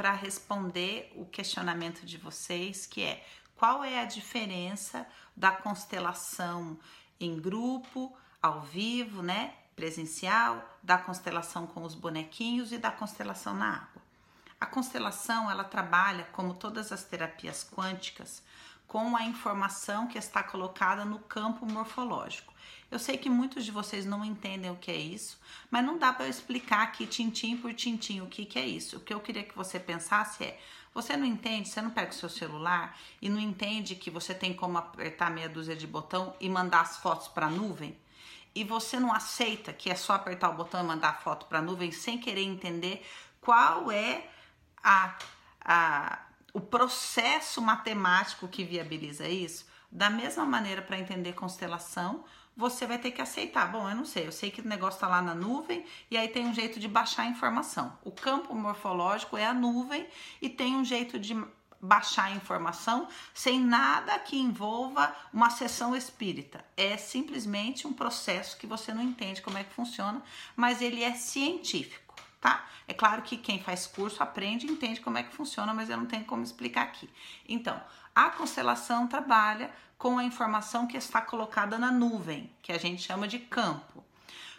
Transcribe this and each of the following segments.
para responder o questionamento de vocês, que é qual é a diferença da constelação em grupo, ao vivo, né, presencial, da constelação com os bonequinhos e da constelação na água. A constelação, ela trabalha como todas as terapias quânticas com a informação que está colocada no campo morfológico. Eu sei que muitos de vocês não entendem o que é isso, mas não dá para explicar aqui tintim por tintim o que, que é isso. O que eu queria que você pensasse é: você não entende, você não pega o seu celular e não entende que você tem como apertar meia dúzia de botão e mandar as fotos para a nuvem? E você não aceita que é só apertar o botão e mandar a foto para a nuvem sem querer entender qual é a, a o processo matemático que viabiliza isso, da mesma maneira para entender constelação, você vai ter que aceitar. Bom, eu não sei, eu sei que o negócio está lá na nuvem e aí tem um jeito de baixar a informação. O campo morfológico é a nuvem e tem um jeito de baixar a informação sem nada que envolva uma sessão espírita. É simplesmente um processo que você não entende como é que funciona, mas ele é científico tá? É claro que quem faz curso aprende e entende como é que funciona, mas eu não tenho como explicar aqui. Então, a constelação trabalha com a informação que está colocada na nuvem, que a gente chama de campo.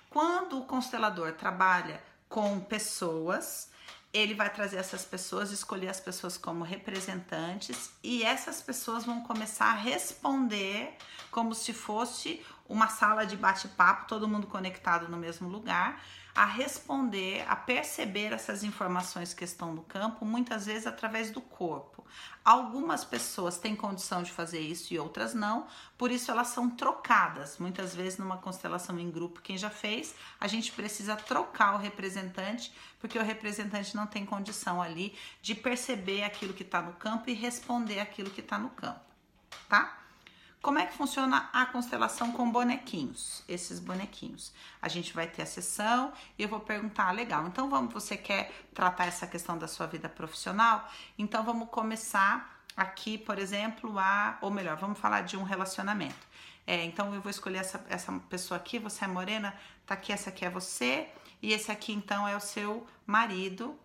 Quando o constelador trabalha com pessoas, ele vai trazer essas pessoas, escolher as pessoas como representantes e essas pessoas vão começar a responder como se fosse uma sala de bate-papo, todo mundo conectado no mesmo lugar a responder, a perceber essas informações que estão no campo, muitas vezes através do corpo. Algumas pessoas têm condição de fazer isso e outras não, por isso elas são trocadas. Muitas vezes, numa constelação em grupo, quem já fez, a gente precisa trocar o representante, porque o representante não tem condição ali de perceber aquilo que está no campo e responder aquilo que está no campo, tá? Como é que funciona a constelação com bonequinhos? Esses bonequinhos. A gente vai ter a sessão e eu vou perguntar, ah, legal, então vamos, você quer tratar essa questão da sua vida profissional? Então vamos começar aqui, por exemplo, a, ou melhor, vamos falar de um relacionamento. É, então eu vou escolher essa, essa pessoa aqui, você é morena, tá aqui, essa aqui é você, e esse aqui então é o seu marido,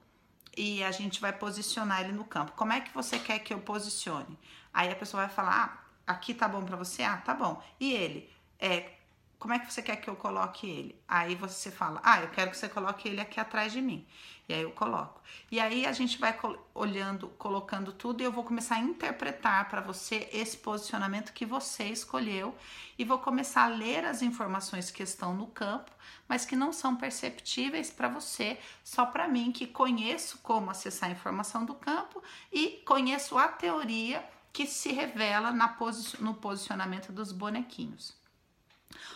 e a gente vai posicionar ele no campo. Como é que você quer que eu posicione? Aí a pessoa vai falar, ah, aqui tá bom para você? Ah, tá bom. E ele? É, como é que você quer que eu coloque ele? Aí você fala, ah, eu quero que você coloque ele aqui atrás de mim. E aí eu coloco. E aí a gente vai olhando, colocando tudo e eu vou começar a interpretar para você esse posicionamento que você escolheu e vou começar a ler as informações que estão no campo, mas que não são perceptíveis para você, só para mim que conheço como acessar a informação do campo e conheço a teoria que se revela posi no posicionamento dos bonequinhos.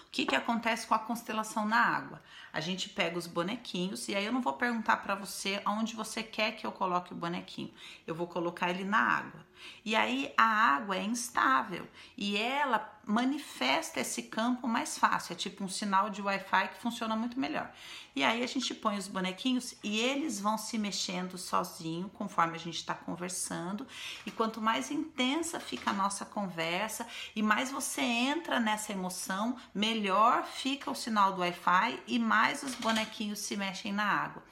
O que, que acontece com a constelação na água? A gente pega os bonequinhos e aí eu não vou perguntar para você aonde você quer que eu coloque o bonequinho. Eu vou colocar ele na água. E aí a água é instável e ela manifesta esse campo mais fácil, é tipo um sinal de Wi-Fi que funciona muito melhor. E aí a gente põe os bonequinhos e eles vão se mexendo sozinho conforme a gente está conversando. E quanto mais intensa fica a nossa conversa e mais você entra nessa emoção, melhor fica o sinal do Wi-Fi e mais os bonequinhos se mexem na água.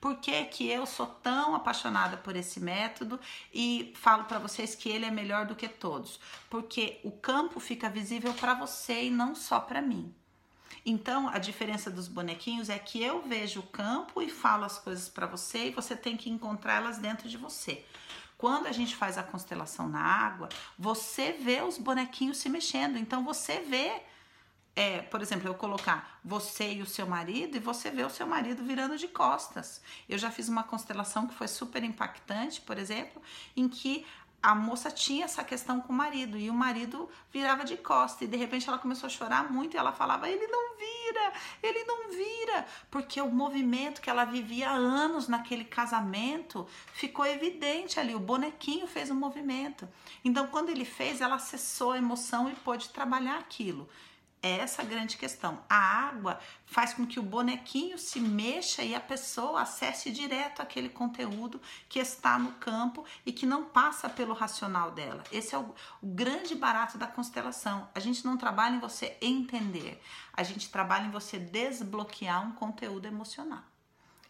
Por que, que eu sou tão apaixonada por esse método e falo para vocês que ele é melhor do que todos? Porque o campo fica visível para você e não só para mim. Então, a diferença dos bonequinhos é que eu vejo o campo e falo as coisas para você e você tem que encontrá-las dentro de você. Quando a gente faz a constelação na água, você vê os bonequinhos se mexendo, então você vê é, por exemplo, eu colocar você e o seu marido e você vê o seu marido virando de costas. Eu já fiz uma constelação que foi super impactante, por exemplo, em que a moça tinha essa questão com o marido e o marido virava de costas e de repente ela começou a chorar muito e ela falava: ele não vira, ele não vira, porque o movimento que ela vivia há anos naquele casamento ficou evidente ali. O bonequinho fez o um movimento. Então, quando ele fez, ela acessou a emoção e pôde trabalhar aquilo. É essa a grande questão. A água faz com que o bonequinho se mexa e a pessoa acesse direto aquele conteúdo que está no campo e que não passa pelo racional dela. Esse é o, o grande barato da constelação. A gente não trabalha em você entender, a gente trabalha em você desbloquear um conteúdo emocional.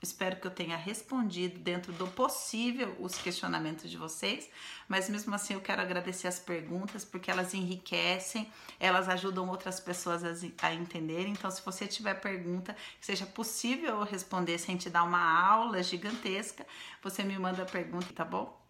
Espero que eu tenha respondido dentro do possível os questionamentos de vocês, mas mesmo assim eu quero agradecer as perguntas porque elas enriquecem, elas ajudam outras pessoas a, a entenderem. Então, se você tiver pergunta que seja possível eu responder sem te dar uma aula gigantesca, você me manda a pergunta, tá bom?